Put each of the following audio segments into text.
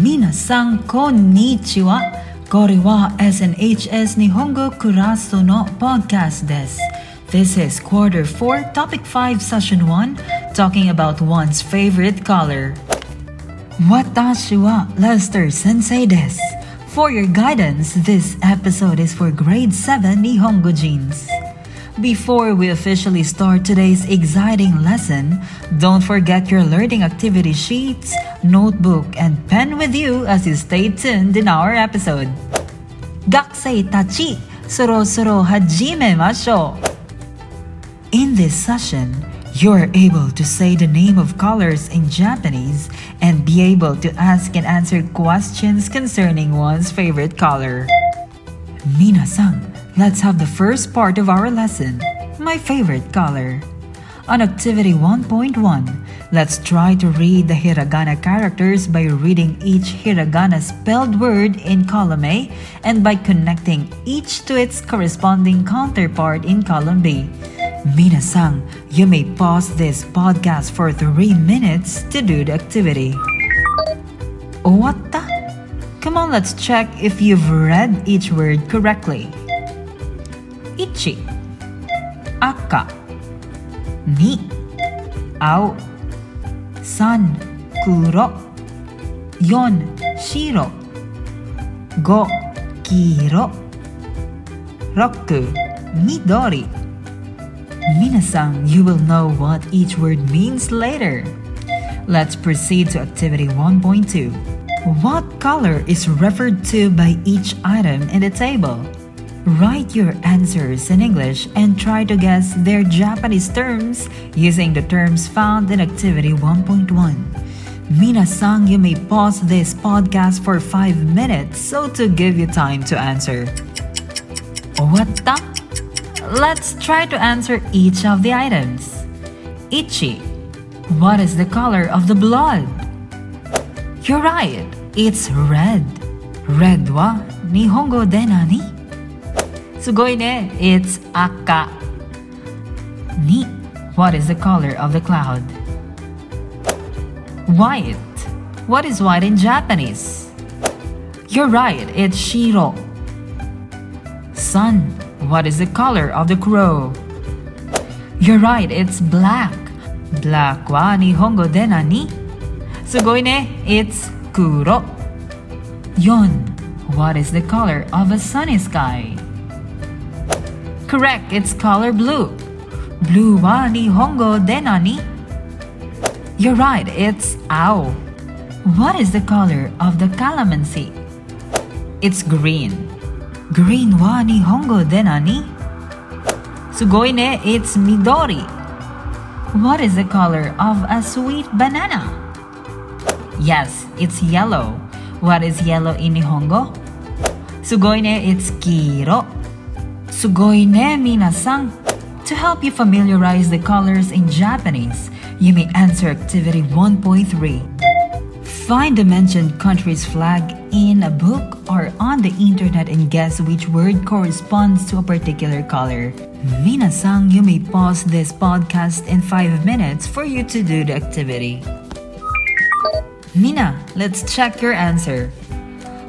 Minasan konnichiwa. Kore wa SNHS Nihongo Kuraso no podcast desu. This is quarter 4, topic 5, session 1, talking about one's favorite color. Watashi wa Lester Sensei desu. For your guidance, this episode is for grade 7 Nihongojins. Before we officially start today's exciting lesson, don't forget your learning activity sheets, notebook, and pen with you as you stay tuned in our episode. Gakusei tachi, soro soro hajime masho. In this session, you're able to say the name of colors in Japanese and be able to ask and answer questions concerning one's favorite color. Minasan, let's have the first part of our lesson, my favorite color. On activity 1.1, let's try to read the hiragana characters by reading each hiragana spelled word in column A and by connecting each to its corresponding counterpart in column B. Minasan, you may pause this podcast for 3 minutes to do the activity. Owatta? Come on, let's check if you've read each word correctly. Ichi Aka Ni. Ao San. Kuro. Yon. Shiro. Go. Kiro. Roku Midori. Minasan, you will know what each word means later. Let's proceed to activity 1.2. What color is referred to by each item in the table? Write your answers in English and try to guess their Japanese terms using the terms found in activity 1.1. Minasan, you may pause this podcast for 5 minutes so to give you time to answer. The? Let's try to answer each of the items. Ichi. What is the color of the blood? You're right. It's red. Red wa Nihongo de nani? Sugoi ne. It's aka. Ni. What is the color of the cloud? White. What is white in Japanese? You're right. It's shiro. Sun. What is the color of the crow? You're right, it's black. Black wa nihongo de nani? Sugoi ne, it's kuro. Yon. What is the color of a sunny sky? Correct, it's color blue. Blue wa nihongo de nani? You're right, it's ao. What is the color of the calamansi? It's green. Green wa nihongo de nani? Sugoi ne, it's midori. What is the color of a sweet banana? Yes, it's yellow. What is yellow in Nihongo? Sugoi ne, it's kiro. Sugoi ne, minasan. To help you familiarize the colors in Japanese, you may answer activity 1.3. Find the mentioned country's flag in a book or on the internet and guess which word corresponds to a particular color. Minasan, you may pause this podcast in 5 minutes for you to do the activity. Mina, let's check your answer.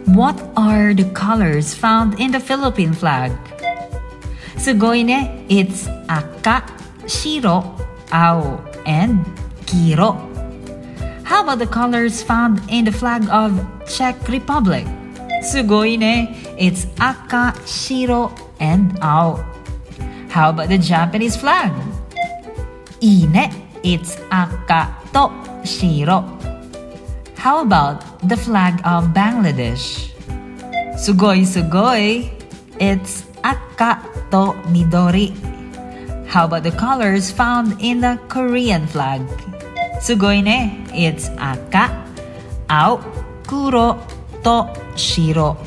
What are the colors found in the Philippine flag? Sugoi ne, it's aka, shiro, ao, and kiro. How about the colors found in the flag of Czech Republic? Sugoi ne, it's aka, shiro, and ao. How about the Japanese flag? Ine, it's aka to shiro. How about the flag of Bangladesh? Sugoi sugoi, it's aka to midori. How about the colors found in the Korean flag? Sugoi ne, it's aka, ao, kuro, to, shiro.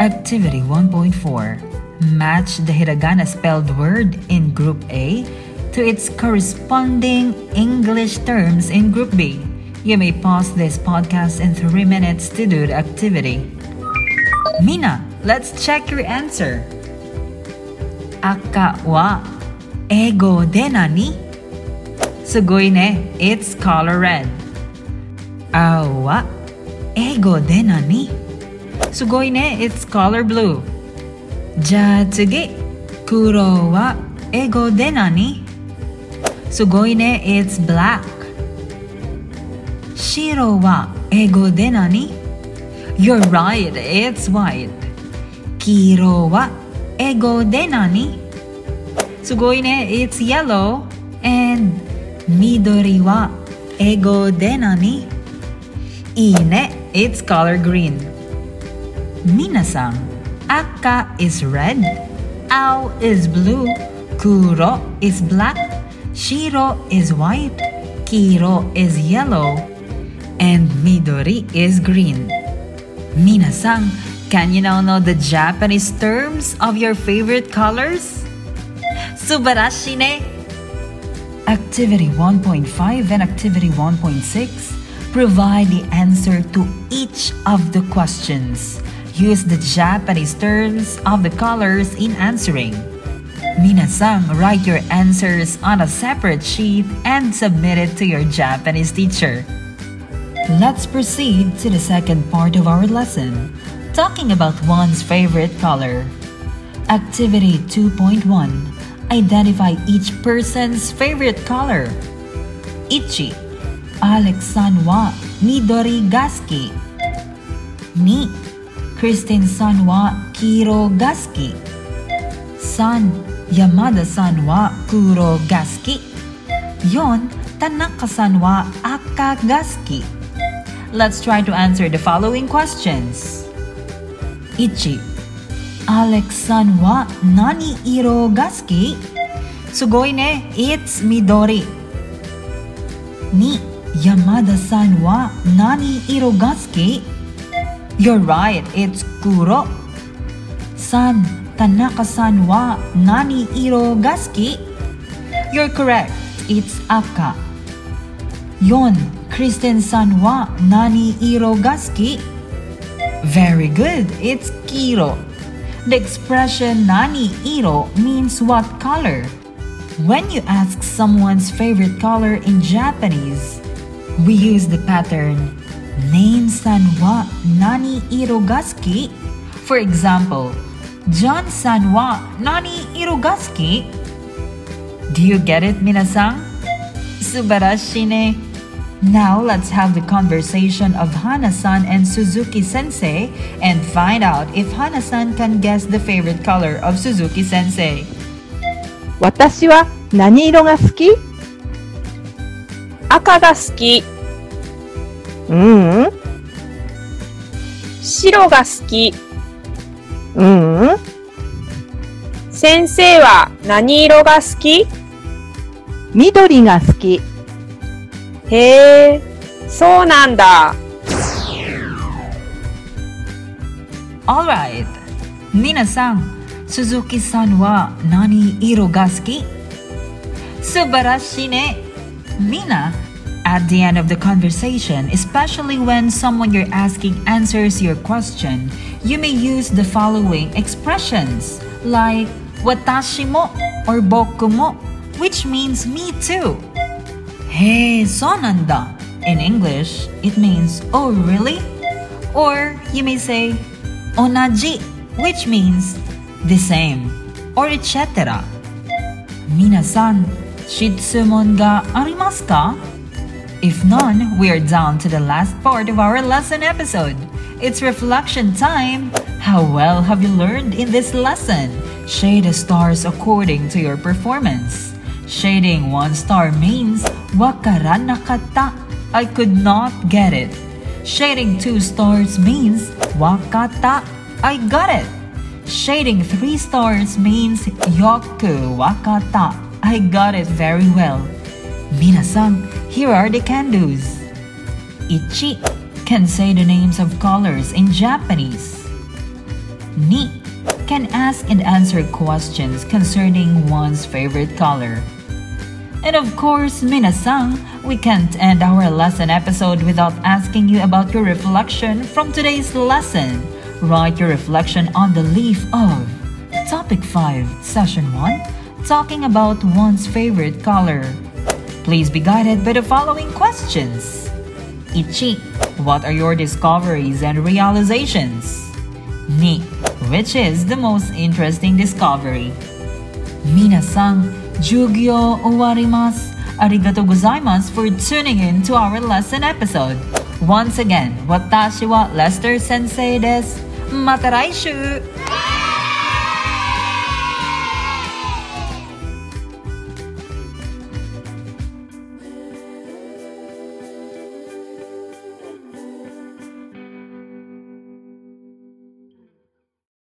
Activity 1.4 Match the hiragana spelled word in Group A to its corresponding English terms in Group B. You may pause this podcast in 3 minutes to do the activity. Mina, let's check your answer. Aka wa ego de nani? Sugoi ne, it's color red. Ao wa ego de nani? Sugoi ne, it's color blue. Ja tsugi, kuro wa ego de nani? Sugoi ne, it's black. Shiro wa ego de nani? You're right, it's white. Kiro wa ego de nani? Sugoi ne, it's yellow. And midori wa ego de nani? Ine, it's color green. Minasan, akka is red, ao is blue, kuro is black, shiro is white, kiro is yellow, and midori is green. Minasan, can you now know the Japanese terms of your favorite colors? Subarashi ne! Activity 1.5 and Activity 1.6 provide the answer to each of the questions. Use the Japanese terms of the colors in answering. Minasang, write your answers on a separate sheet and submit it to your Japanese teacher. Let's proceed to the second part of our lesson, talking about one's favorite color. Activity 2.1 Identify each person's favorite color. Ichi Alex san wa midori gaski. Ni Kristen Sanwa kiro gaski. San Yamada Sanwa kuro gaski. Yon Tanaka san wa akka gaski. Let's try to answer the following questions. Ichi Alex san wa nani iro gaski? Sugoi ne, it's Midori. Ni Yamada san wa nani iro gaski? You're right, it's Kuro. San Tanaka san wa nani iro gaski? You're correct, it's Akka. Yon Kristen san wa nani iro gaski? Very good, it's Kiro. The expression nani iro means what color. When you ask someone's favorite color in Japanese, we use the pattern name san wa nani iro gaski? For example, John san wa nani iro gaski? Do you get it, minasan? Subarashi ne. Now let's have the conversation of Hana-san and Suzuki-sensei and find out if Hana-san can guess the favorite color of Suzuki-sensei. 私は何色が好き赤が好き、ううん、白が好き、ううん、先生は何色が好き緑が好き。 へえ、そうなんだ。 Alright. Mina-san, Suzuki-san wa nani iro ga suki? Subarashi ne. Mina, at the end of the conversation, especially when someone you're asking answers your question, you may use the following expressions like watashi mo or boku mo, which means me too. Hey, sonanda. In English, it means oh really? Or you may say onaji, which means the same, or etc. Minasan, shitsumon ga arimasu ka? If none, we are down to the last part of our lesson episode. It's reflection time. How well have you learned in this lesson? Shade the stars according to your performance. Shading one star means wakaran nakata. I could not get it. Shading two stars means wakata. I got it. Shading three stars means yoku wakata. I got it very well. Minasan, here are the can-dos. Ichi can say the names of colors in Japanese. Ni can ask and answer questions concerning one's favorite color. And of course, Minasan, we can't end our lesson episode without asking you about your reflection from today's lesson. Write your reflection on the leaf of Topic 5, Session 1, talking about one's favorite color. Please be guided by the following questions. Ichi, What are your discoveries and realizations? Ni, Which is the most interesting discovery? 皆 Jugyo Owarimas. Arigato gozaimasu for tuning in to our lesson episode. Once again, watashi wa Lester Sensei desu. Mata raishu!